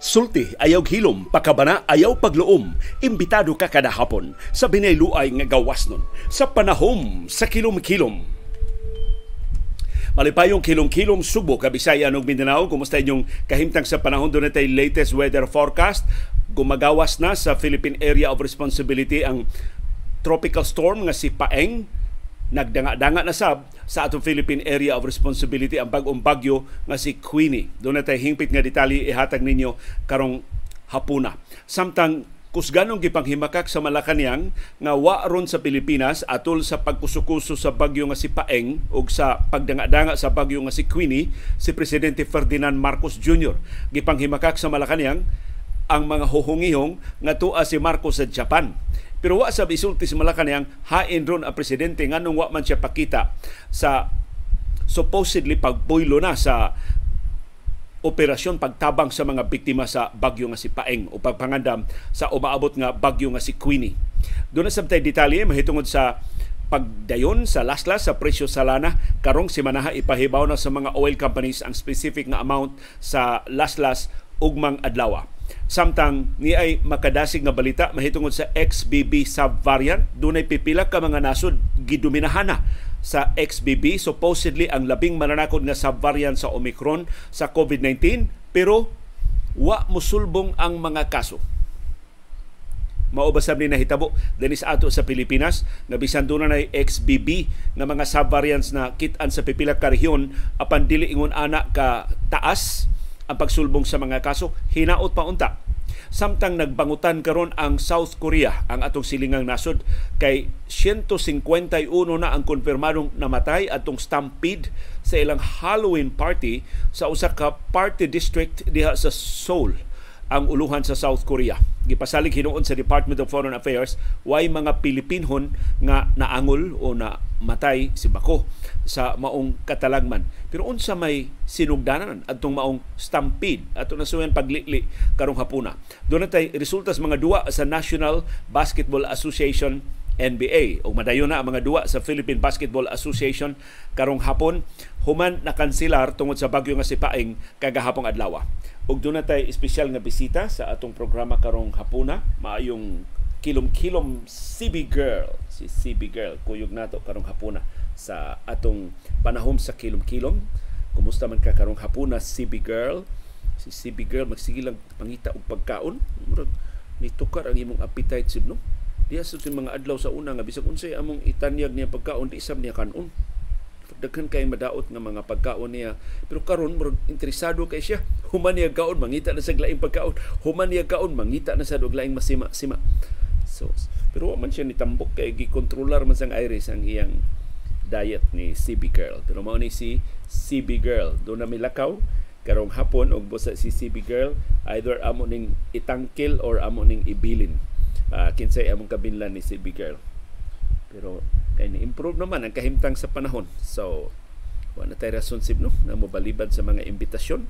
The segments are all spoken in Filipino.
Sulti, ayaw hilom, pakabana, ayaw pagluom. Imbitado ka kada hapon sa binayluay nga gawas nun. Sa panahom, sa kilom-kilom. Malipayong kilom-kilom Subo, Kabisaya ug Mindanao. Kumusta inyong kahimtang sa panahon doon natin latest weather forecast? Gumagawas na sa Philippine Area of Responsibility ang tropical storm nga si Paeng nagdanga-danga na sab sa atong Philippine Area of Responsibility ang bagong bagyo nga si Queenie. Doon na tayo hingpit nga detalye ihatag ninyo karong hapuna. Samtang kusganong gipanghimakak sa Malacañang nga wa ron sa Pilipinas atol sa pagkusukuso sa bagyo nga si Paeng ug sa pagdanga-danga sa bagyo nga si Queenie si presidente Ferdinand Marcos Jr. gipanghimakak sa Malacañang ang mga huhungihong nga tuwa si Marcos sa Japan pero wa sa isulti si Malacanang hain ron ang presidente nganong wa man siya pakita sa supposedly pagboylo na sa operasyon pagtabang sa mga biktima sa bagyo nga si Paeng o pagpangandam sa umaabot nga bagyo nga si Queenie. Doon na sabtay detalye mahitungod sa pagdayon sa laslas sa presyo sa lana karong si manaha ipahibaw na sa mga oil companies ang specific nga amount sa laslas ugmang adlaw. Samtang ni ay makadasig nga balita mahitungod sa XBB subvariant, dunay pipila ka mga nasod gidominahan na sa XBB supposedly ang labing mananakod nga subvariant sa Omicron sa COVID-19 pero wa musulbong ang mga kaso. Maubasab ni nahitabo dinhi sa ato sa Pilipinas nga bisan doon na XBB nga mga subvariants na kit-an sa pipila ka rehiyon apan dili ingon ana ka taas ang pagsulbong sa mga kaso hinaot pa unta samtang nagbangutan karon ang South Korea ang atong silingang nasod kay 151 na ang konfirmadong namatay atong stampede sa ilang Halloween party sa usa ka party district diha sa Seoul ang uluhan sa South Korea. Gipasalig hinuon sa Department of Foreign Affairs, way mga Pilipinhon nga naangol o na matay si Bako sa maong katalagman. Pero unsa may sinugdanan atong maong stampede ato na suyan paglitli karong hapuna. Doon tay resulta sa mga duwa sa National Basketball Association NBA o madayon na ang mga duwa sa Philippine Basketball Association karong hapon human na kansilar tungod sa bagyo nga si Paeng kagahapong adlaw. Na tayo espesyal nga bisita sa atong programa karong hapuna, maayong kilom-kilom CB Girl, si CB Girl, kuyog nato karong hapuna sa atong panahom sa kilom-kilom. Kumusta man ka karong hapuna CB Girl? Si CB Girl magsige lang pangita og pagkaon. Murag nitukar ang imong appetite sud no. Diya sa mga adlaw sa una nga bisag unsay among itanyag niya pagkaon di sab niya kanon daghan kay madaot nga mga pagkaon niya. Pero karon murag interesado kay siya. Human niya kaon mangita na sa laing pagkaon. Human niya kaon mangita na sa laing masima sima. So pero man siya nitambok kay gikontrolar man sang Iris ang iyang diet ni CB Girl. Pero mao ni si CB Girl. Do na milakaw. Karong hapon og busa si CB Girl either amo ning itangkil or amo ning ibilin. Uh, kinsay among kabinlan ni CB Girl. Pero kay ni-improve naman ang kahimtang sa panahon. So, wala na tayo responsive no na mobalibad sa mga imbitasyon.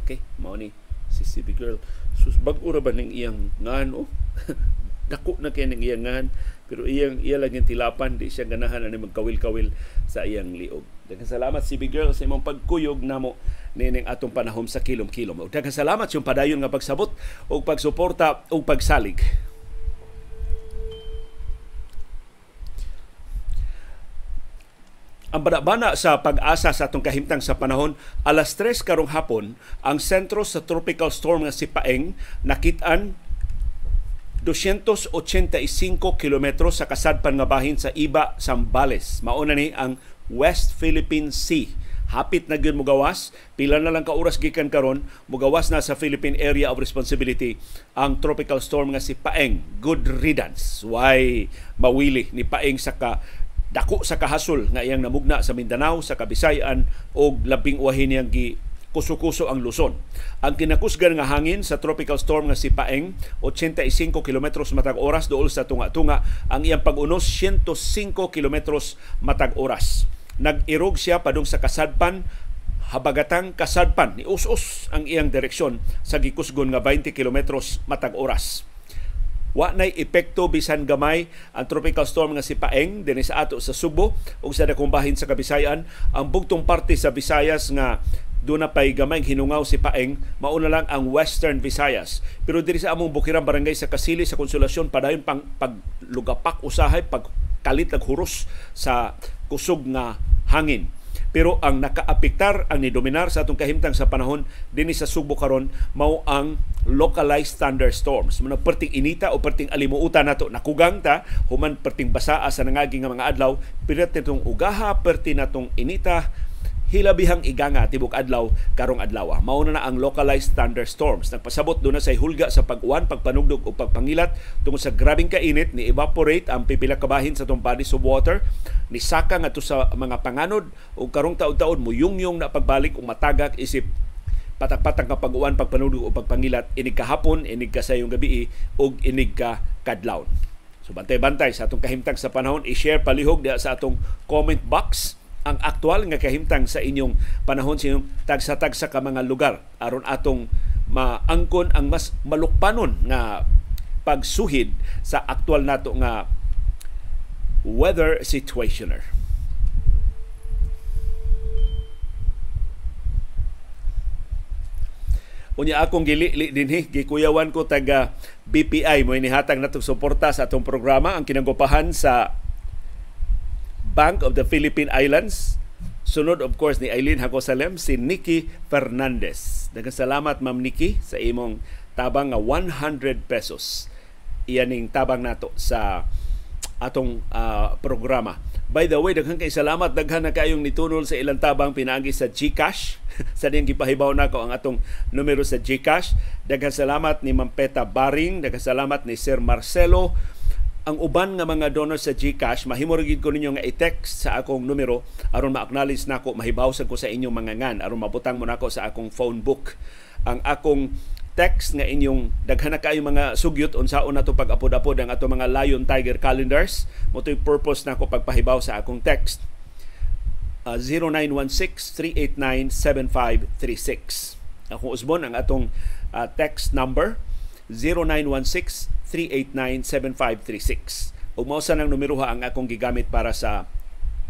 Okay, mao ni si CB Girl. Sus bag-o ba ning iyang ngan oh? Dako na kay ning iyang ngan pero iyang iya lang yung tilapan di siya ganahan ani magkawil-kawil sa iyang liog. Daghang salamat CB Girl sa imong pagkuyog namo nining atong panahom sa kilom-kilom. Daghang salamat yung padayon nga pagsabot o pagsuporta o pagsalig Ang banabana sa pag-asa sa atong kahimtang sa panahon, alas 3 karong hapon, ang sentro sa tropical storm nga si Paeng nakitaan 285 kilometro sa kasadpan nga bahin sa Iba, Sambales. Mauna ni ang West Philippine Sea. Hapit na gyud mugawas, pila na lang ka oras gikan karon, mugawas na sa Philippine Area of Responsibility ang tropical storm nga si Paeng. Good riddance. Why mawili ni Paeng sa ka dako sa kahasol nga iyang namugna sa Mindanao, sa Kabisayan o labing uwahin niyang gi kuso-kuso ang Luzon. Ang kinakusgan nga hangin sa tropical storm nga si Paeng, 85 kilometros matag oras dool sa tunga-tunga. Ang iyang pag-unos, 105 kilometros matag oras. Nag-irog siya padung sa kasadpan, habagatang kasadpan ni us-us ang iyang direksyon sa gikusgon nga 20 kilometros matag oras Wa nay epekto bisan gamay ang tropical storm nga si Paeng dinhi sa ato sa Subo ug sa dakong sa Kabisayan. Ang bugtong parte sa Visayas nga doon na pay gamay hinungaw si Paeng mauna lang ang Western Visayas. Pero diri sa among Bukirang barangay sa Kasili sa Konsolasyon padayon pang paglugapak usahay pag kalit huros sa kusog nga hangin pero ang nakaapektar ang nidominar sa atong kahimtang sa panahon dinhi sa Subo karon mao ang localized thunderstorms. Muna perting inita o perting alimuutan nato. Nakugang ta human perting basaa sa nangaging nga mga adlaw. Pero titong ugaha perti natong inita hilabihang iganga tibok adlaw karong adlaw. Mao na, ang localized thunderstorms. Nagpasabot do na sa hulga sa pag-uwan, pagpanugdog o pagpangilat tungod sa grabing kainit ni evaporate ang pipila kabahin sa tong bodies of water ni saka ngadto sa mga panganod o karong taud-taon mo yung na pagbalik o matagak isip patak-patak nga pag-uwan, pagpanugdog o pagpangilat inig kahapon, inig kasayong gabi o inig ka kadlawon. So bantay-bantay sa atong kahimtang sa panahon, i-share palihog sa atong comment box ang aktual nga kahimtang sa inyong panahon sa inyong tagsa-tagsa ka mga lugar. Aron atong maangkon ang mas malukpanon nga pagsuhid sa aktual nato nga weather situationer. Unya akong gili dinhi gikuyawan ko taga BPI mo inihatag natong suporta sa atong programa ang kinanggupahan sa Bank of the Philippine Islands. Sunod of course ni Eileen Hagosalem si Nikki Fernandez. Daghang salamat Ma'am Nikki sa imong tabang nga 100 pesos. Iyaning tabang nato sa atong uh, programa. By the way, daghang kay salamat daghan na kayong nitunol sa ilang tabang pinaagi sa GCash. sa diyang gipahibaw nako ang atong numero sa GCash. Daghang salamat ni Mampeta Baring, daghang salamat ni Sir Marcelo ang uban nga mga donors sa GCash mahimo gid ko ninyo nga i-text sa akong numero aron ma-acknowledge nako mahibawsan ko sa inyong mga ngan aron mabutang mo nako sa akong phone book. Ang akong text nga inyong daghan na kayo mga sugyot unsaon nato pag-apod-apod ang ato mga Lion Tiger calendars? Mo purpose nako pagpahibaw sa akong text. Uh, 0916-389-7536 akong usbon ang atong uh, text number 0916 0917-389-7536. Ug mao sa nang numero ang akong gigamit para sa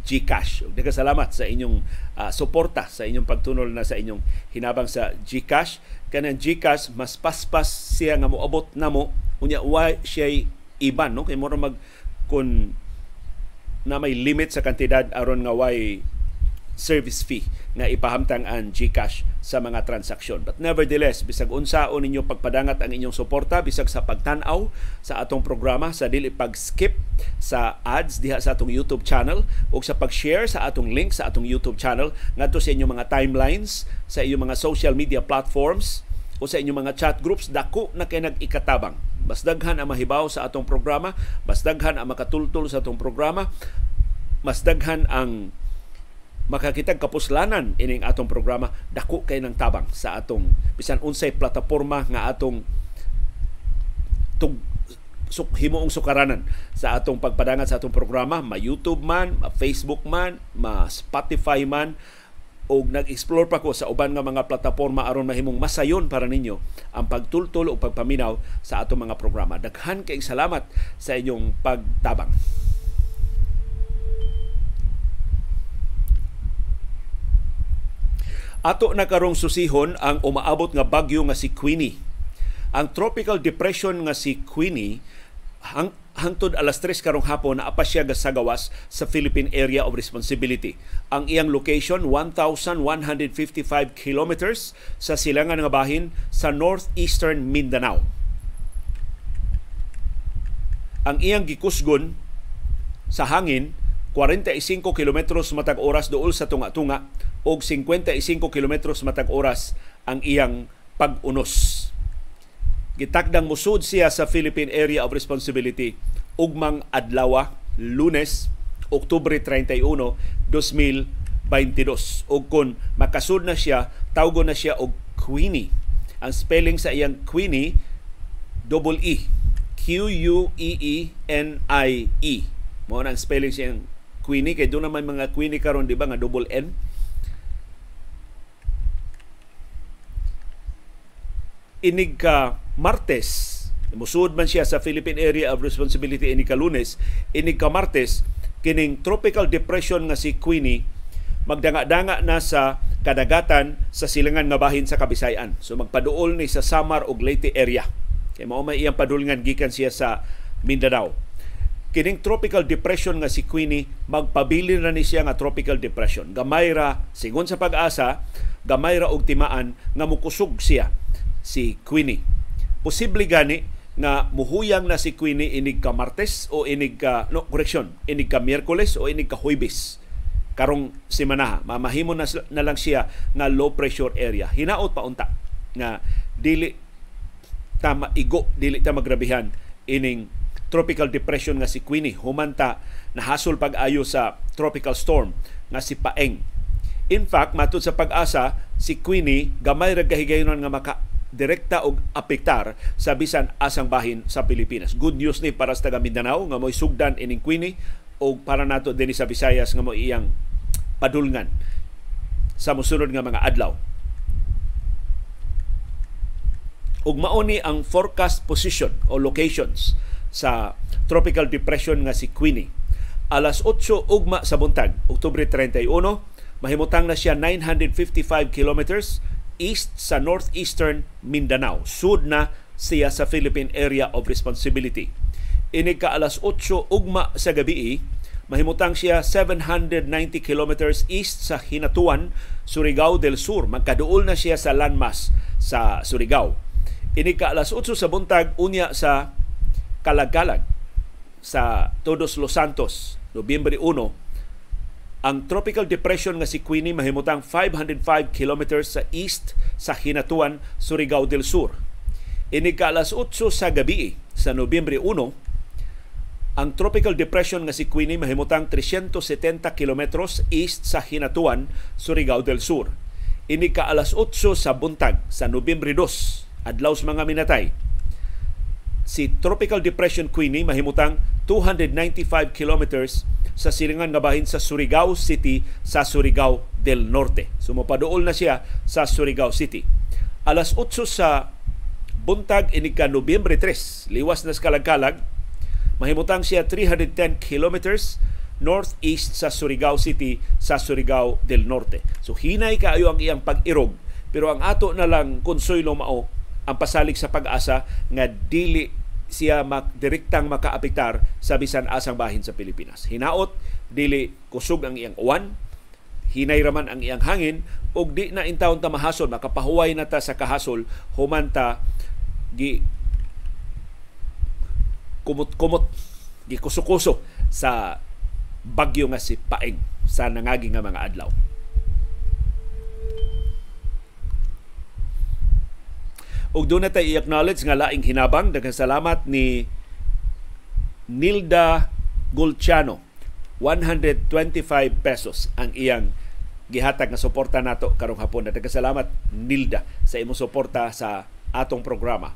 GCash. Ug salamat sa inyong uh, suporta sa inyong pagtunol na sa inyong hinabang sa GCash. Kanang GCash mas paspas siya nga moabot namo unya wa siya iban no kay mo mag kun na may limit sa kantidad aron nga way service fee nga ipahamtang ang GCash sa mga transaksyon. But nevertheless, bisag unsaon ninyo pagpadangat ang inyong suporta bisag sa pagtan-aw sa atong programa sa dili pag-skip sa ads diha sa atong YouTube channel o sa pag-share sa atong link sa atong YouTube channel ngadto sa inyong mga timelines sa inyong mga social media platforms o sa inyong mga chat groups dako na kay nag-ikatabang. Mas daghan ang mahibaw sa atong programa, mas daghan ang makatultol sa atong programa, mas daghan ang makakitag kapuslanan ining atong programa dako kay ng tabang sa atong bisan unsay plataporma nga atong tug suk himuong sukaranan sa atong pagpadangat sa atong programa ma YouTube man ma Facebook man ma Spotify man o nag-explore pa ko sa uban nga mga plataporma aron mahimong masayon para ninyo ang pagtultol o pagpaminaw sa atong mga programa. Daghan kay salamat sa inyong pagtabang. Ato na karong susihon ang umaabot nga bagyo nga si Queenie. Ang tropical depression nga si Queenie hang, hangtod alas 3 karong hapon na apa siya gasagawas sa Philippine Area of Responsibility. Ang iyang location 1155 kilometers sa silangan nga bahin sa northeastern Mindanao. Ang iyang gikusgon sa hangin 45 kilometros matag oras dool sa tunga-tunga og 55 kilometros matag oras ang iyang pag-unos. Gitakdang musud siya sa Philippine Area of Responsibility ugmang adlaw Lunes, Oktubre 31, 2022. Ug kun makasud na siya, tawgo na siya og Queenie. Ang spelling sa iyang Queenie double E. Q U E E N I E. Mo ang spelling siyang Queenie kay doon naman mga Queenie karon di ba nga double N inig ka Martes Musud man siya sa Philippine Area of Responsibility ini ka Lunes, inig ka Martes kining tropical depression nga si Queenie magdanga-danga na sa kadagatan sa silangan nga bahin sa Kabisayan. So magpaduol ni sa Samar ug Leyte area. Kay mao may iyang padulngan gikan siya sa Mindanao. Kining tropical depression nga si Queenie magpabili na ni siya nga tropical depression. Gamay ra sigon sa pag-asa, gamay ra og timaan nga mukusog siya si Queenie. Posible gani nga muhuyang na si Queenie inig ka Martes o inig ka no correction, inig ka Miyerkules o inig ka Huwebes. Karong semana mamahimo na, na lang siya nga low pressure area. Hinaot pa unta nga dili ta maigo dili ta magrabihan ining tropical depression nga si Queenie. Humanta nahasol pag-ayo sa tropical storm nga si Paeng. In fact matud sa pag-asa si Queenie gamay ra gahigayonon nga maka direkta og apektar sa bisan asang bahin sa Pilipinas. Good news ni para sa taga Mindanao nga mo'y sugdan ining Queenie o para nato din sa Visayas nga mo iyang padulngan sa musunod nga mga adlaw. Ug mauni ang forecast position o locations sa tropical depression nga si Queenie. Alas 8 ugma sa buntag, Oktubre 31, mahimutang na siya 955 kilometers east sa northeastern Mindanao. Sud na siya sa Philippine Area of Responsibility. Ini ka alas 8 ugma sa gabi mahimutang siya 790 kilometers east sa Hinatuan, Surigao del Sur. Magkaduol na siya sa landmass sa Surigao. Ini ka alas 8 sa buntag unya sa Kalagalag sa Todos Los Santos, Nobyembre 1. Ang tropical depression nga si Queenie mahimutang 505 kilometers sa east sa Hinatuan, Surigao del Sur. Ini ka alas 8 sa gabi sa Nobyembre 1 ang tropical depression nga si Queenie mahimutang 370 kilometros east sa Hinatuan, Surigao del Sur. Ini ka alas 8 sa buntag sa Nobyembre 2, adlaw sa mga minatay. Si tropical depression Queenie mahimutang 295 kilometers sa silingan nga bahin sa Surigao City sa Surigao del Norte. Sumapadool na siya sa Surigao City. Alas 8 sa buntag ini ka Nobyembre 3, liwas na kalagkalag, Mahimutang siya 310 kilometers northeast sa Surigao City sa Surigao del Norte. So hinay kaayo ang iyang pag-irog pero ang ato na lang konsuelo mao ang pasalig sa pag-asa nga dili siya mak direktang makaapektar sa bisan asang bahin sa Pilipinas. Hinaot dili kusog ang iyang uwan, hinay raman ang iyang hangin ug di na intawon ta mahasol makapahuway na ta sa kahasol humanta gi kumot-kumot gikuso-kuso sa bagyo nga si Paeng sa nangagi nga mga adlaw. Ug doon na i-acknowledge nga laing hinabang daghang salamat ni Nilda Gulciano 125 pesos ang iyang gihatag nga suporta nato karong hapon. Daghang salamat Nilda sa imong suporta sa atong programa.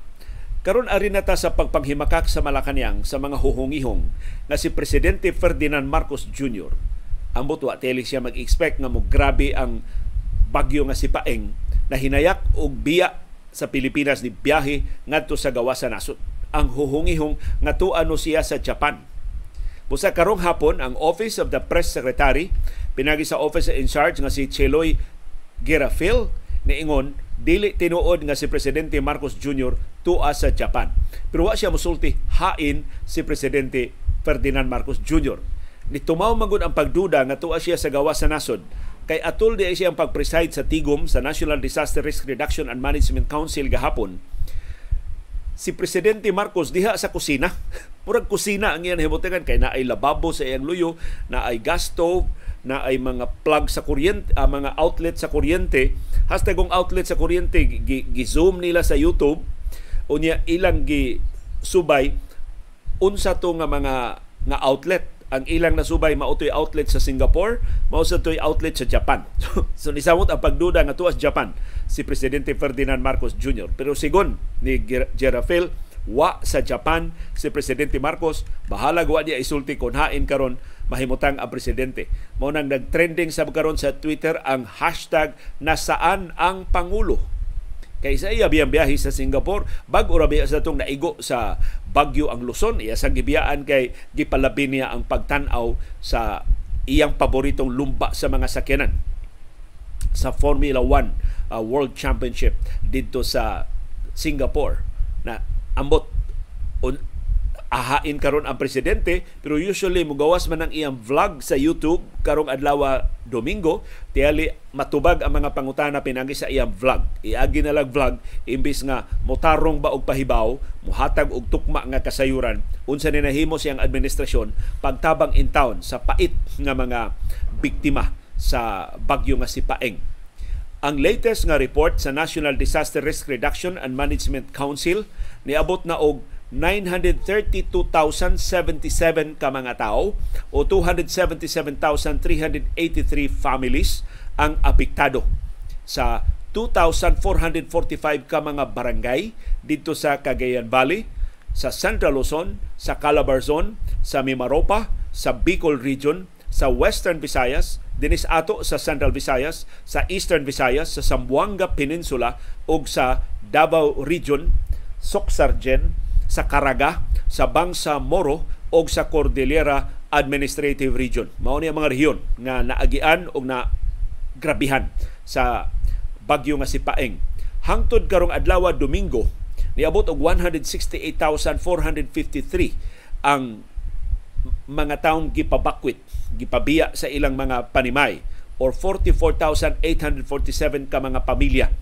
Karon ari na ta sa pagpanghimakak sa Malacañang sa mga huhungihong nga si Presidente Ferdinand Marcos Jr. Ambot wa teli siya mag-expect nga mo grabe ang bagyo nga si Paeng na hinayak og biya sa Pilipinas ni biyahe ngadto sa gawas sa nasod. Ang huhungihong nga tuano siya sa Japan. Busa karong hapon ang Office of the Press Secretary pinagi sa Office in Charge nga si Cheloy Gerafil niingon dili tinuod nga si Presidente Marcos Jr. tua sa Japan. Pero wa siya musulti hain si Presidente Ferdinand Marcos Jr. Nitumaw magud ang pagduda nga tua siya sa gawas sa nasod kay atul di siya ang pagpreside sa tigom sa National Disaster Risk Reduction and Management Council gahapon si Presidente Marcos diha sa kusina. Murag kusina ang iyang himutangan kay naay lababo sa iyang luyo, naay gas stove, na ay mga plug sa kuryente, uh, mga outlet sa kuryente. Hasta kung outlet sa kuryente, gi-zoom nila sa YouTube, unya ilang gi subay unsa to nga mga nga outlet ang ilang nasubay mautoy outlet sa Singapore mao toy outlet sa Japan so nisamot ang pagduda nga tuwas Japan si presidente Ferdinand Marcos Jr. pero sigon ni Gerafel wa sa Japan si presidente Marcos bahala wa niya isulti kon hain karon mahimutang ang presidente. Mao nang nagtrending sa karon sa Twitter ang hashtag nasaan ang pangulo. Kay sa iya biyang biyahe sa Singapore, bag-o sa tong naigo sa Bagyo ang Luzon, iya sa gibiyaan kay gipalabi niya ang pagtan-aw sa iyang paboritong lumba sa mga sakyanan. Sa Formula 1 uh, World Championship dito sa Singapore na ambot ahain karon ang presidente pero usually mugawas man ang iyang vlog sa YouTube karong adlaw Domingo tiyali matubag ang mga pangutana pinagi sa iyang vlog. Iagi na lang vlog imbis nga motarong ba og pahibaw muhatag og tukma nga kasayuran unsa ni nahimo siyang administrasyon pagtabang in town sa pait nga mga biktima sa bagyo nga si Paeng. Ang latest nga report sa National Disaster Risk Reduction and Management Council niabot na og 932,077 ka mga tao o 277,383 families ang apektado. Sa 2,445 ka mga barangay dito sa Cagayan Valley, sa Central Luzon, sa Calabarzon, sa Mimaropa, sa Bicol Region, sa Western Visayas, dinis ato sa Central Visayas, sa Eastern Visayas, sa Zamboanga Peninsula ug sa Davao Region, Soksargen, sa Caraga, sa Bangsa Moro o sa Cordillera Administrative Region. Mao ni ang mga rehiyon nga naagian o na grabihan sa bagyo nga si Paeng. Hangtod karong adlaw Domingo, niabot og 168,453 ang mga taong gipabakwit, gipabiya sa ilang mga panimay or 44,847 ka mga pamilya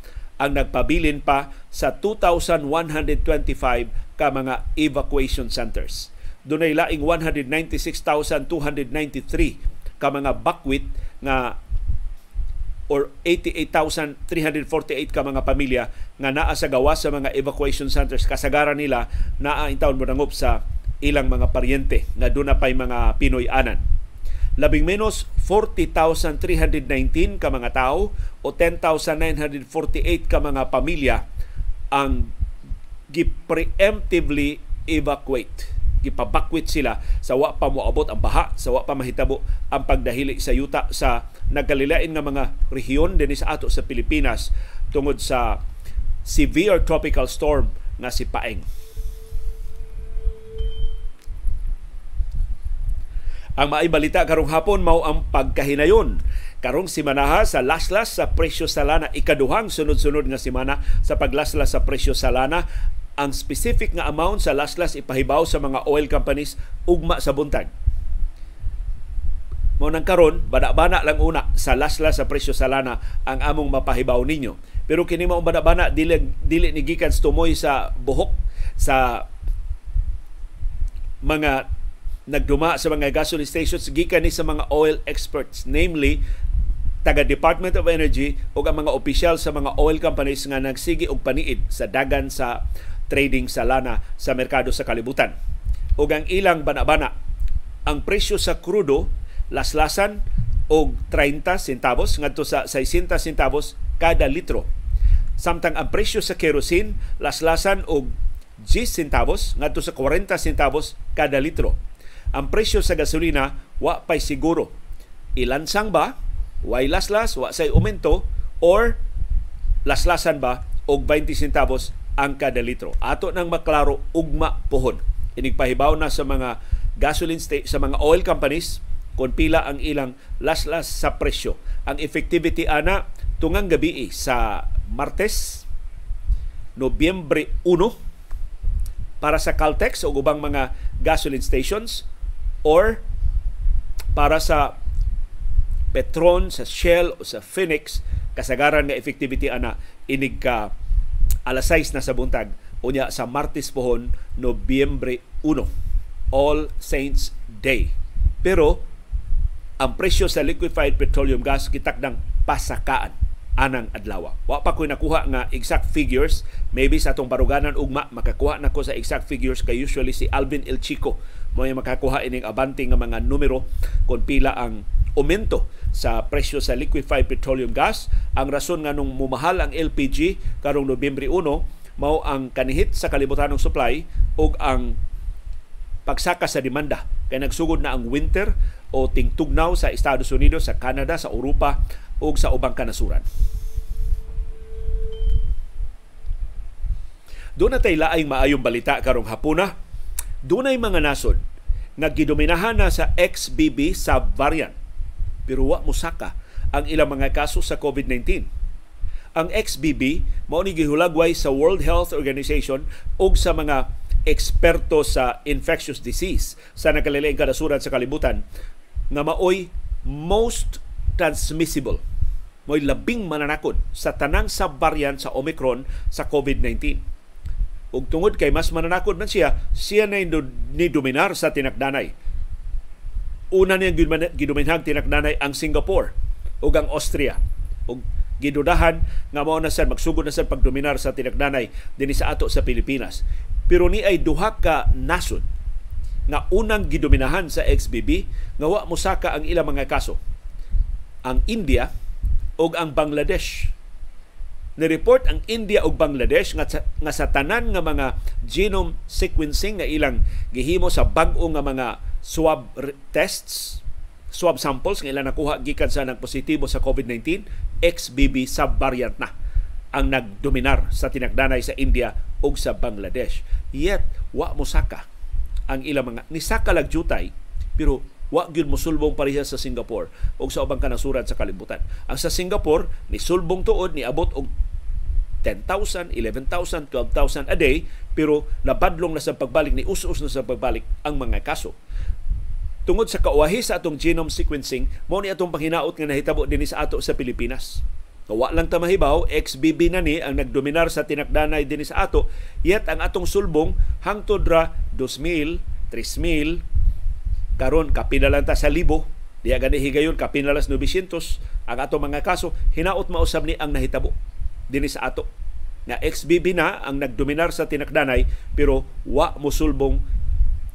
ang nagpabilin pa sa 2,125 ka mga evacuation centers. Dunay laing 196,293 ka mga bakwit nga or 88,348 ka mga pamilya nga naa sa gawas sa mga evacuation centers kasagaran nila naa in taon mo sa ilang mga paryente nga doon na pa'y mga Pinoy anan. Labing menos 40,319 ka mga tao o 10,948 ka mga pamilya ang gi-preemptively evacuate. Gipabakwit sila sa wa pa moabot ang baha, sa wa pa mahitabo ang pagdahili sa yuta sa nagkalilain nga mga rehiyon dinhi sa ato sa Pilipinas tungod sa severe tropical storm nga si Paeng. Ang maibalita karong hapon mao ang pagkahinayon karong simanaha sa laslas sa presyo sa lana ikaduhang sunod-sunod nga semana sa paglaslas sa presyo sa lana ang specific nga amount sa laslas ipahibaw sa mga oil companies ugma sa buntag. Mo nang karon bana-bana lang una sa laslas sa presyo sa lana ang among mapahibaw ninyo. Pero kini mao bana-bana dili dili ni gikan tumoy sa buhok sa mga nagduma sa mga gasoline stations gikan ni sa mga oil experts namely taga Department of Energy ug ang mga opisyal sa mga oil companies nga nagsigi og paniid sa dagan sa trading sa lana sa merkado sa kalibutan. O ang ilang banabana, ang presyo sa krudo laslasan og 30 centavos ngadto sa 60 centavos kada litro. Samtang ang presyo sa kerosene laslasan og 10 centavos ngadto sa 40 centavos kada litro. Ang presyo sa gasolina wa pay siguro. Ilansang ba? Way laslas, wa say aumento or laslasan ba og 20 centavos ang kada litro. Ato nang maklaro ugma pohon. Inigpahibaw na sa mga gasoline sta- sa mga oil companies kung pila ang ilang laslas sa presyo. Ang effectivity ana tungang gabi sa Martes, Nobyembre 1 para sa Caltex o ubang mga gasoline stations or para sa Petron, sa Shell o sa Phoenix kasagaran nga effectivity ana inig ka alas 6 na sa buntag. Unya sa Martes pohon Nobyembre 1 All Saints Day. Pero ang presyo sa liquefied petroleum gas kitakdang pasakaan. Anang adlaw. Wa pa ko nakuha nga exact figures. Maybe sa atong baruganan ugma makakuha nako sa exact figures. Kay usually si Alvin El Chico mo yung makakuha ining abanti nga mga numero kung pila ang aumento sa presyo sa liquefied petroleum gas. Ang rason nga nung mumahal ang LPG karong Nobyembre 1 mao ang kanihit sa kalibutanong supply ug ang pagsaka sa demanda kay nagsugod na ang winter o tingtugnaw sa Estados Unidos, sa Canada, sa Europa ug sa ubang kanasuran. Doon na tayo laing maayong balita karong hapuna. Doon ay mga nasod nga gidominahan na sa XBB sa variant pero wa musaka ang ilang mga kaso sa COVID-19. Ang XBB mao ni gihulagway sa World Health Organization ug sa mga eksperto sa infectious disease sa nakalilaing kadasuran sa kalibutan nga maoy most transmissible mo'y labing mananakod sa tanang sub-variant sa Omicron sa COVID-19. Ug tungod kay mas mananakod man siya, siya na ni dominar sa tinakdanay. Una niya gidominhag tinakdanay ang Singapore ug ang Austria. Ug gidudahan nga mao na sad magsugod na sad pagdominar sa tinakdanay dinhi sa ato sa Pilipinas. Pero ni ay duha ka nasod nga unang gidominahan sa XBB nga wa mosaka ang ilang mga kaso. Ang India ug ang Bangladesh ni-report ang India ug Bangladesh nga, nga sa tanan nga mga genome sequencing nga ilang gihimo sa bag-o nga mga swab tests swab samples nga ilang nakuha gikan sa nang positibo sa COVID-19 XBB subvariant na ang nagdominar sa tinagdanay sa India ug sa Bangladesh yet wa mo saka ang ilang mga ni saka jutay pero wa gyud mosulbong pareha sa Singapore o sa ubang kanasuran sa kalibutan. Ang sa Singapore ni sulbong tuod ni abot og 10,000, 11,000, 12,000 a day pero nabadlong na sa pagbalik ni us-us na sa pagbalik ang mga kaso. Tungod sa kauwahi sa atong genome sequencing, mo ni atong panghinaot nga nahitabo dinhi sa ato sa Pilipinas. Kawa lang ta mahibaw, XBB na ni ang nagdominar sa tinakdanay dinhi sa ato, yet ang atong sulbong hangtod ra 2,000, 3,000, karon kapinalan ta sa libo diya gani higayon kapinalas 900 ang ato mga kaso hinaot mausab ni ang nahitabo dinhi sa ato nga XBB na ang nagdominar sa tinakdanay pero wa mosulbong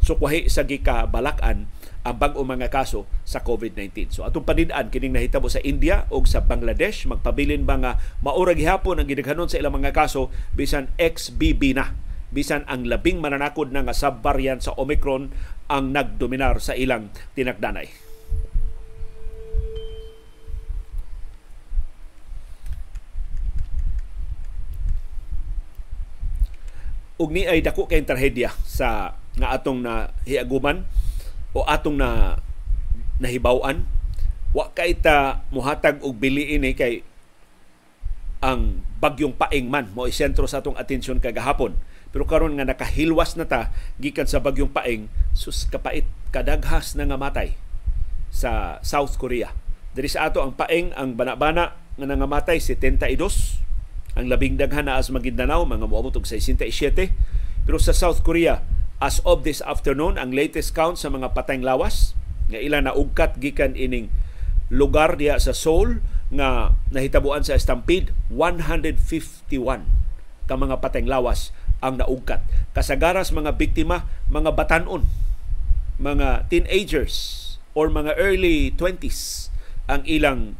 sukwahi sa gikabalakan ang bag-o mga kaso sa COVID-19. So atong panidaan kining nahitabo sa India o sa Bangladesh magpabilin ba nga maura gihapon ang gidaghanon sa ilang mga kaso bisan XBB na bisan ang labing mananakod na nga subvariant sa Omicron ang nagdominar sa ilang tinakdanay. ug ni ay dako kay trahedya sa nga atong na hiaguman o atong na nahibaw-an wa kay ta muhatag og biliin ni kay ang bagyong paing man. Mo sentro sa atong atensyon kagahapon. Pero karon nga nakahilwas na ta gikan sa bagyong paing sus kapait kadaghas na nga matay sa South Korea. Diri sa ato ang paing ang banabana nga nangamatay 72 ang labing daghan na as Maguindanao mga moabot og 67 pero sa South Korea as of this afternoon ang latest count sa mga patayng lawas nga ilan na ugkat gikan ining lugar diha sa Seoul nga nahitabuan sa stampede 151 ka mga patayng lawas ang naugkat. Kasagaras mga biktima, mga batanon, mga teenagers or mga early 20s ang ilang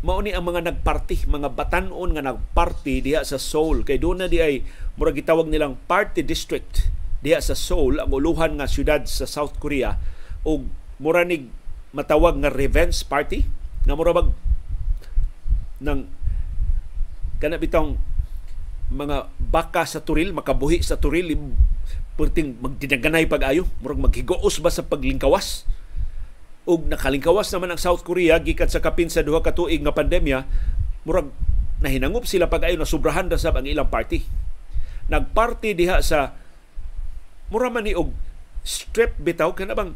mao ni ang mga nagparty, mga batanon nga nagparty diha sa Seoul kay doon na di ay murag gitawag nilang party district diha sa Seoul ang uluhan nga syudad sa South Korea ug mura nig matawag nga revenge party nga mura bag ng kana bitong mga baka sa turil, makabuhi sa turil, perting magdinaganay pag-ayo, murag maghigoos ba sa paglingkawas? Ug nakalingkawas naman ang South Korea gikan sa kapin sa duha ka tuig nga pandemya, murag nahinangup sila pag-ayo na sobrahan sab ang ilang party. Nagparty diha sa mura man ni og strip bitaw kana bang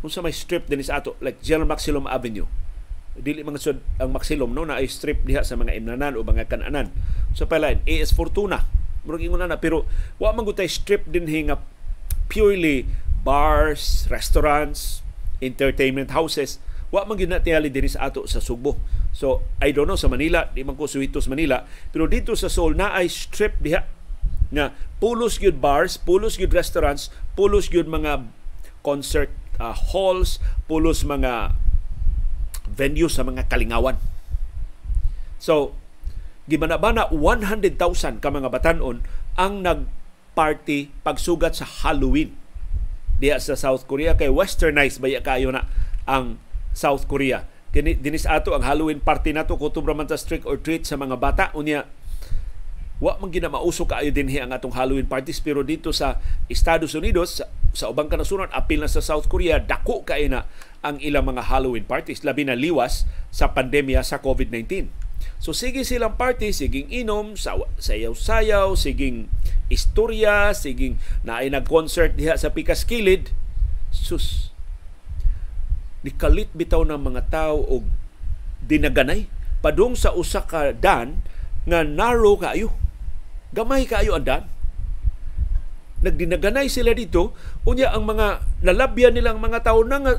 kung sa may strip din sa ato? Like General Maximum Avenue. Dili mga sud ang maxilom no? Na ay strip diha sa mga imnanan o mga kananan. Sa so, palain AS Fortuna. Murag ingon na pero wa man gutay strip din hinga purely bars restaurants entertainment houses. Wa man gyud tingali dinhi sa ato sa Subo so I don't know sa Manila di man ko suwitos Manila. Pero dito sa Seoul na ay strip diha nga pulos gyud bars pulos gyud restaurants pulos gyud mga concert uh, halls pulos mga venue sa mga kalingawan. So, gibanabana 100,000 ka mga batanon ang nagparty pagsugat sa Halloween diya sa South Korea kay westernized baya kayo na ang South Korea. Kini dinis ato ang Halloween party nato kutob man ta trick or treat sa mga bata unya wa man gina mauso kaayo dinhi ang atong Halloween parties pero dito sa Estados Unidos sa ubang kanasuran apil na sa South Korea dako kay na ang ilang mga Halloween parties labi na liwas sa pandemya sa COVID-19. So sige silang party, siging inom, sayaw-sayaw, siging istorya, siging naay nag-concert diha sa Pikas Kilid. Sus, nikalit bitaw ng mga tao og dinaganay padung sa usa ka dan nga narrow kaayo. Gamay kaayo ang dan nagdinaganay sila dito. Unya ang mga nalabyan nilang mga tao na nga,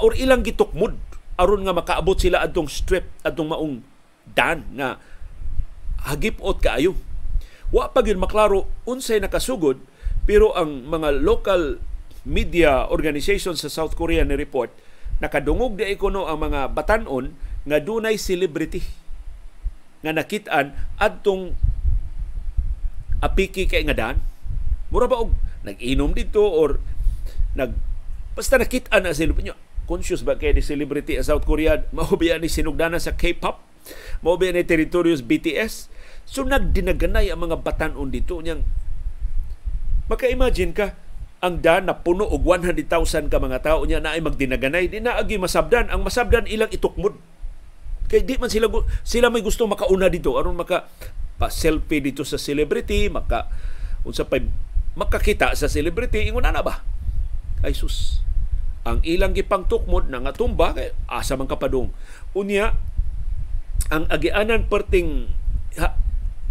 or ilang gitukmod. Aron nga makaabot sila adtong strip adtong maong dan nga hagipot kaayo. Wa pa gyud maklaro unsay nakasugod pero ang mga local media organizations sa South Korea ni report nakadungog di kuno ang mga batanon nga dunay celebrity nga nakitaan adtong apiki kay nga dan Mura ba og nag-inom dito or nag basta nakita na sila? Niya conscious ba kay ni celebrity sa South Korea? Mao ba ni sinugdanan sa K-pop? Mao ba ni territorios BTS so nagdinaganay ang mga batanon dito niyang maka-imagine ka ang dan na puno og 100,000 ka mga tao niya na ay magdinaganay di na agi masabdan. Ang masabdan ilang itukmod. Kay di man sila sila may gusto makauna dito. Aron maka pa selfie dito sa celebrity maka unsa pa makakita sa celebrity ingon na ba? Ay sus. Ang ilang gipang tukmod na nga tumba kay asa man kapadong unya ang agianan perting ha,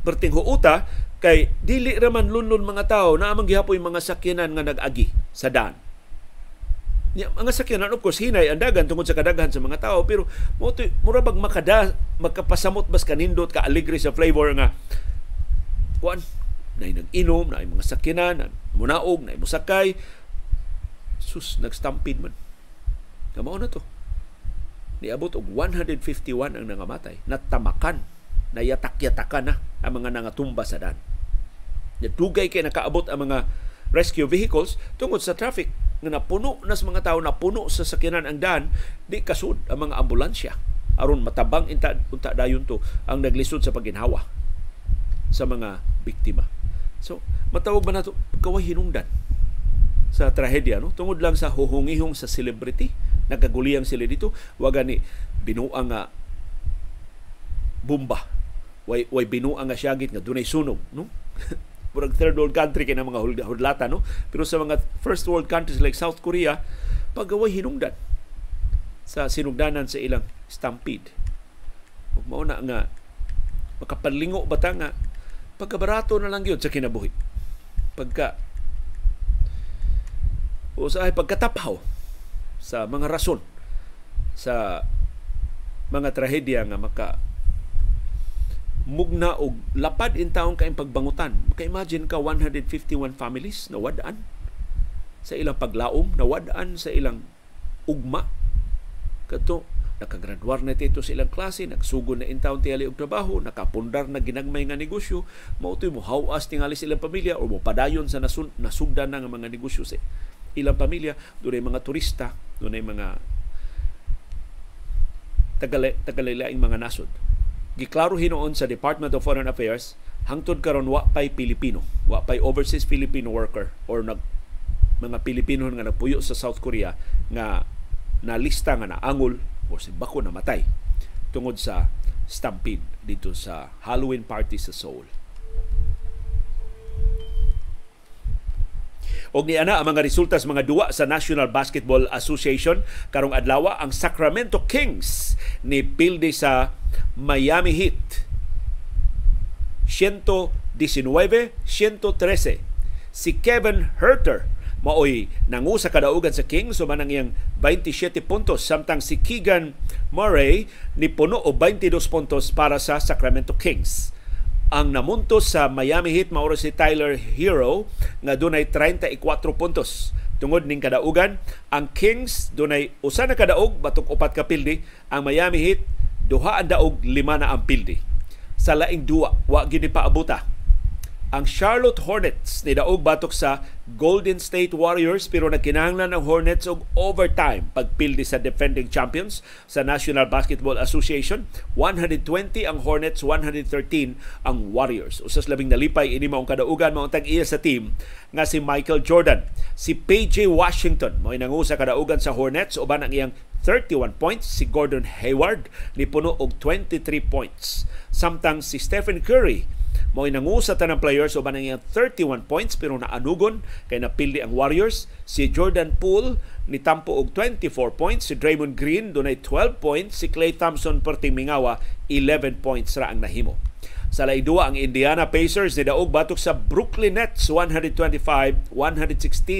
perting huuta kay dili raman lunlon mga tao na amang gihapoy mga sakyanan nga nag-agi sa dan Ya, mga sakyanan of course hinay ang dagan tungod sa kadaghan sa mga tao pero mura bag makada magkapasamot bas kanindot ka alegre sa flavor nga kuan na nag-inom, na mga sakyanan, na munaog, na musakay. Sus, nag-stampede man. Kamao na to. Niabot og 151 ang nangamatay. Natamakan. Nayatak-yatakan na ang mga nangatumba sa dan. Nadugay kay nakaabot ang mga rescue vehicles tungod sa traffic nga napuno na sa mga tao napuno sa sakyanan ang dan di kasud ang mga ambulansya. Aron matabang inta unta dayon to ang naglisod sa paginhawa sa mga biktima. So, matawag ba nato kaway hinungdan sa trahedya no? Tungod lang sa huhungihong sa celebrity nagaguliyang sila dito waga ni binuang nga bomba way way binuang nga syagit nga dunay sunog no murag third world country kay mga hudlata no pero sa mga first world countries like South Korea pagaway hinungdan sa sinugdanan sa ilang stampede mao na nga makapalingo bata nga pagkabarato na lang yun sa kinabuhi. Pagka o sa pagkatapaw sa mga rason sa mga trahedya nga maka mugna og lapad in taong kaing pagbangutan. Maka-imagine ka 151 families na wadaan sa ilang paglaom, na wadaan sa ilang ugma. Kato nakagraduar na tito sa ilang klase, nagsugo na in town tiyali og trabaho, nakapundar na ginagmay nga negosyo, mao mo hawas tingali sa ilang pamilya o mo padayon sa nasun, nasugdan na nga mga negosyo sa ilang pamilya, dunay mga turista, dunay mga tagalay, tagalaylaing mga nasod. Giklaro hinoon sa Department of Foreign Affairs, hangtod karon wa pay Pilipino, wa pay overseas Filipino worker or nag mga Pilipino nga nagpuyo sa South Korea nga na lista nga naangol o si Bako namatay tungod sa stampede dito sa Halloween party sa Seoul. Og niana ang mga resulta sa mga duwa sa National Basketball Association. Karong adlaw ang Sacramento Kings ni pilde sa Miami Heat. 119-113 si Kevin Herter maoy nangu sa kadaugan sa Kings. So manang iyang 27 puntos samtang si Keegan Murray ni puno o 22 puntos para sa Sacramento Kings. Ang namuntos sa Miami Heat mauro si Tyler Hero nga dunay 34 puntos. Tungod ning kadaugan, ang Kings dunay usa na kadaog batok upat ka pildi, ang Miami Heat duha ang daog lima na ang pildi. Sa laing duwa wa gid paabuta ang Charlotte Hornets ni daog batok sa Golden State Warriors pero nagkinahanglan ng Hornets og overtime pagpildi sa defending champions sa National Basketball Association. 120 ang Hornets 113 ang Warriors. Usas labing nalipay ini maong kadaugan maong tag-iya sa team nga si Michael Jordan. Si PJ Washington mo nangu sa kadaugan sa Hornets uban ang iyang 31 points. Si Gordon Hayward ni puno og 23 points. Samtang si Stephen Curry mao nangu sa tanang players uban ang 31 points pero naanugon kay napildi ang Warriors. Si Jordan Poole ni tampo og 24 points. Si Draymond Green dunay 12 points. Si Klay Thompson perting mingawa 11 points ra ang nahimo. Sa laidua ang Indiana Pacers ni daog batok sa Brooklyn Nets 125-116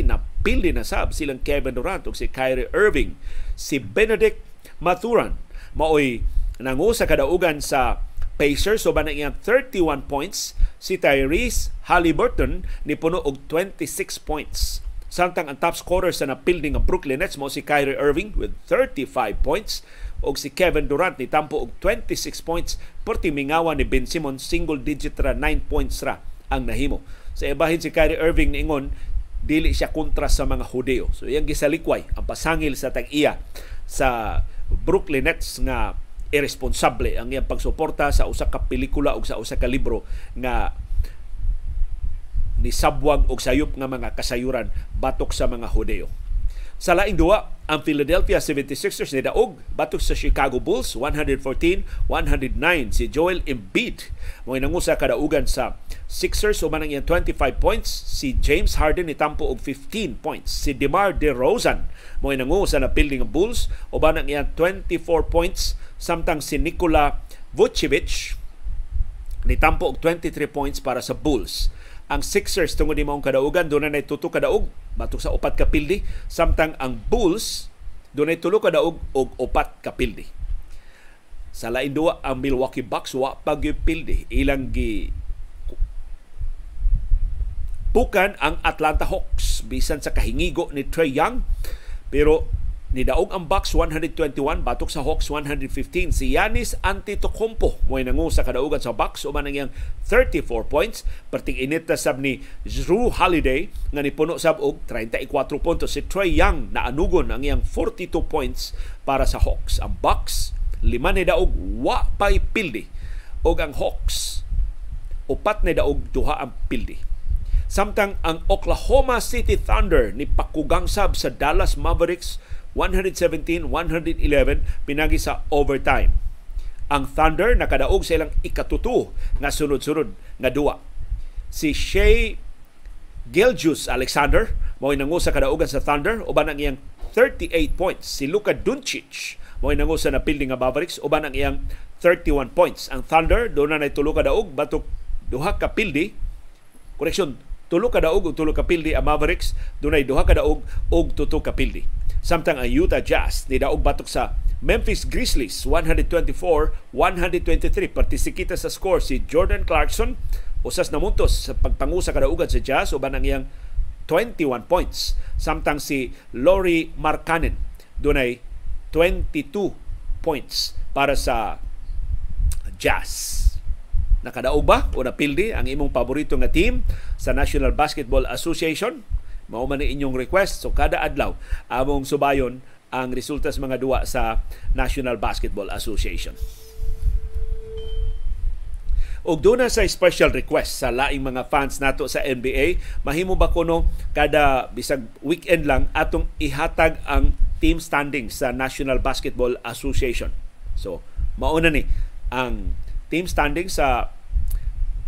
na pildi na sab silang Kevin Durant ug si Kyrie Irving. Si Benedict Mathuran maoy nangu sa kadaugan sa Pacers. So ba iyang 31 points si Tyrese Halliburton ni puno og 26 points. Samtang ang top scorer sa napilding ng Brooklyn Nets mo si Kyrie Irving with 35 points og si Kevin Durant ni tampo og 26 points perti mingawa ni Ben Simmons single digit ra 9 points ra ang nahimo. Sa ibahin si Kyrie Irving niingon dili siya kontra sa mga Hudeo. So iyang gisalikway ang pasangil sa tag-iya sa Brooklyn Nets nga irresponsable ang iyang pagsuporta sa usa ka pelikula o sa usa ka libro nga ni sabwag og sayop nga mga kasayuran batok sa mga Hudeo. Sa laing duwa, ang Philadelphia 76ers ni daog batok sa Chicago Bulls 114-109 si Joel Embiid. Mo nangu sa kadaugan sa Sixers o manang 25 points. Si James Harden ni tampo og 15 points. Si DeMar DeRozan mo nangu sa napilding ng Bulls o manang 24 points samtang si Nikola Vucevic ni tampo og 23 points para sa Bulls. Ang Sixers tungod ni maong kadaugan doon na tuto kadaog batok sa upat ka pildi. Samtang ang Bulls doon ay tulo kadaog og upat ka pildi. Sa lain duwa ang Milwaukee Bucks wa pagpildi ilang gi pukan ang Atlanta Hawks bisan sa kahingigo ni Trey Young. Pero Nidaog ang Bucks 121 batok sa Hawks 115. Si Yanis Antetokounmpo mo nangu sa kadaugan sa Bucks uman ang 34 points. Perting init na sab ni Drew Holiday nga nipuno sab og 34 puntos. Si Trey Young na anugon ang iyang 42 points para sa Hawks. Ang Bucks lima ni daog wa pay pildi og ang Hawks upat ni daog duha ang pildi. Samtang ang Oklahoma City Thunder ni pakugang sab sa Dallas Mavericks 117-111 pinagi sa overtime. Ang Thunder nakadaog sa ilang ikatuto nga sunod-sunod nga duwa. Si Shea Gilgius Alexander mao nangu sa kadaugan sa Thunder uban ang iyang 38 points. Si Luka Doncic mao nangu sa napilding nga Mavericks uban ang iyang 31 points. Ang Thunder doon na tulo ka daog batok duha ka pildi. Correction, tulo ka daog ug tulo ka pildi ang Mavericks dunay duha ka daog ug tuto ka pildi Samtang ang Utah Jazz ni daog batok sa Memphis Grizzlies 124-123 partisikita sa score si Jordan Clarkson usas na muntos sa pagpangu sa kadaugan sa Jazz uban ang iyang 21 points samtang si Laurie Markkanen dunay 22 points para sa Jazz. Nakadaog ba o napildi ang imong paborito nga team sa National Basketball Association? Mao man inyong request so kada adlaw among subayon ang resulta sa mga duwa sa National Basketball Association. Og doon sa special request sa laing mga fans nato sa NBA, mahimo ba kuno kada bisag weekend lang atong ihatag ang team standing sa National Basketball Association. So, mauna ni ang team standing sa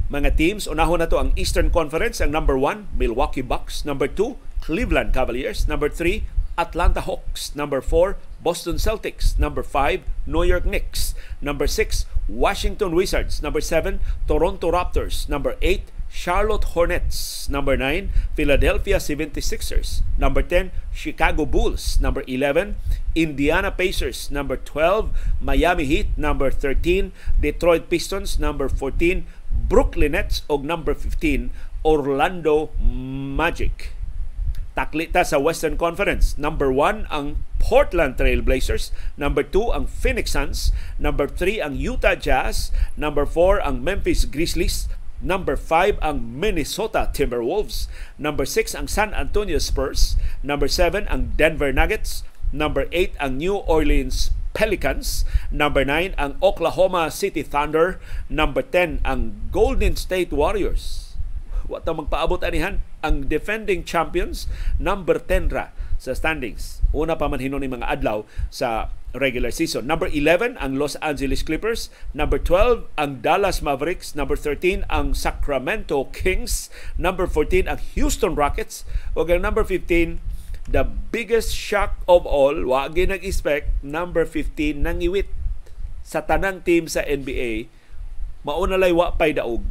mga teams. Unahon na to ang Eastern Conference. Ang number 1, Milwaukee Bucks. Number 2, Cleveland Cavaliers. Number 3, Atlanta Hawks. Number 4, Boston Celtics. Number 5, New York Knicks. Number 6, Washington Wizards. Number 7, Toronto Raptors. Number 8, Charlotte Hornets. Number 9, Philadelphia 76ers. Number 10, Chicago Bulls. Number 11, Indiana Pacers. Number 12, Miami Heat. Number 13, Detroit Pistons. Number 14, Brooklyn Nets og number 15 Orlando Magic. Taklita sa Western Conference. Number 1 ang Portland Trail Blazers, number 2 ang Phoenix Suns, number 3 ang Utah Jazz, number 4 ang Memphis Grizzlies, Number 5 ang Minnesota Timberwolves. Number 6 ang San Antonio Spurs. Number 7 ang Denver Nuggets. Number 8 ang New Orleans Pelicans. Number 9 ang Oklahoma City Thunder. Number 10 ang Golden State Warriors. Wata magpaabot anihan ang defending champions number 10 ra sa standings. Una pa man hinon ni mga adlaw sa regular season. Number 11 ang Los Angeles Clippers, number 12 ang Dallas Mavericks, number 13 ang Sacramento Kings, number 14 ang Houston Rockets, ug number 15 the biggest shock of all, wa nag-expect, number 15 nangiwit sa tanang team sa NBA, mauna lay wa pay daog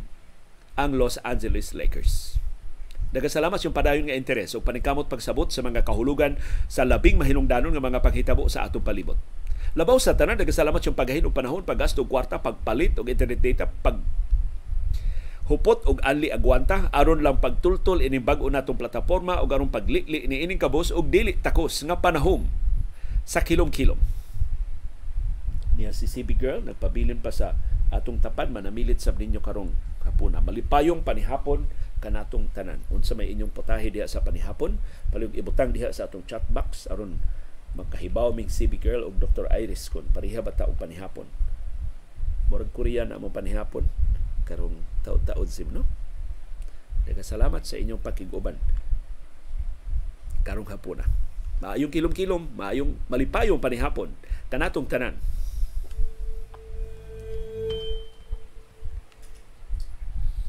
ang Los Angeles Lakers. Nagasalamat yung padayon nga interes o paningkamot pagsabot sa mga kahulugan sa labing mahinungdanon nga mga paghitabo sa atong palibot. Labaw sa tanan, nagasalamat yung paghahin og panahon, paggasto kwarta, pagpalit og internet data, pag hupot og anli agwanta aron lang pagtultol ini bag-o natong plataporma og aron paglili ini ining kabos og dili takos nga panahon sa kilom-kilom. Niya si CB Girl nagpabilin pa sa atong tapan manamilit sa ninyo karong hapuna. Malipayong panihapon kanatong tanan. Unsa may inyong potahe diha sa panihapon, palihog ibutang diha sa atong chat box aron makahibaw ming CB Girl og Dr. Iris kon pareha ba ta og panihapon. Murag Korean amo panihapon karong taon-taon sim no. Salamat sa inyong pakiguban karong hapuna. Maayong kilom-kilom, maayong malipayong panihapon kanatong tanan.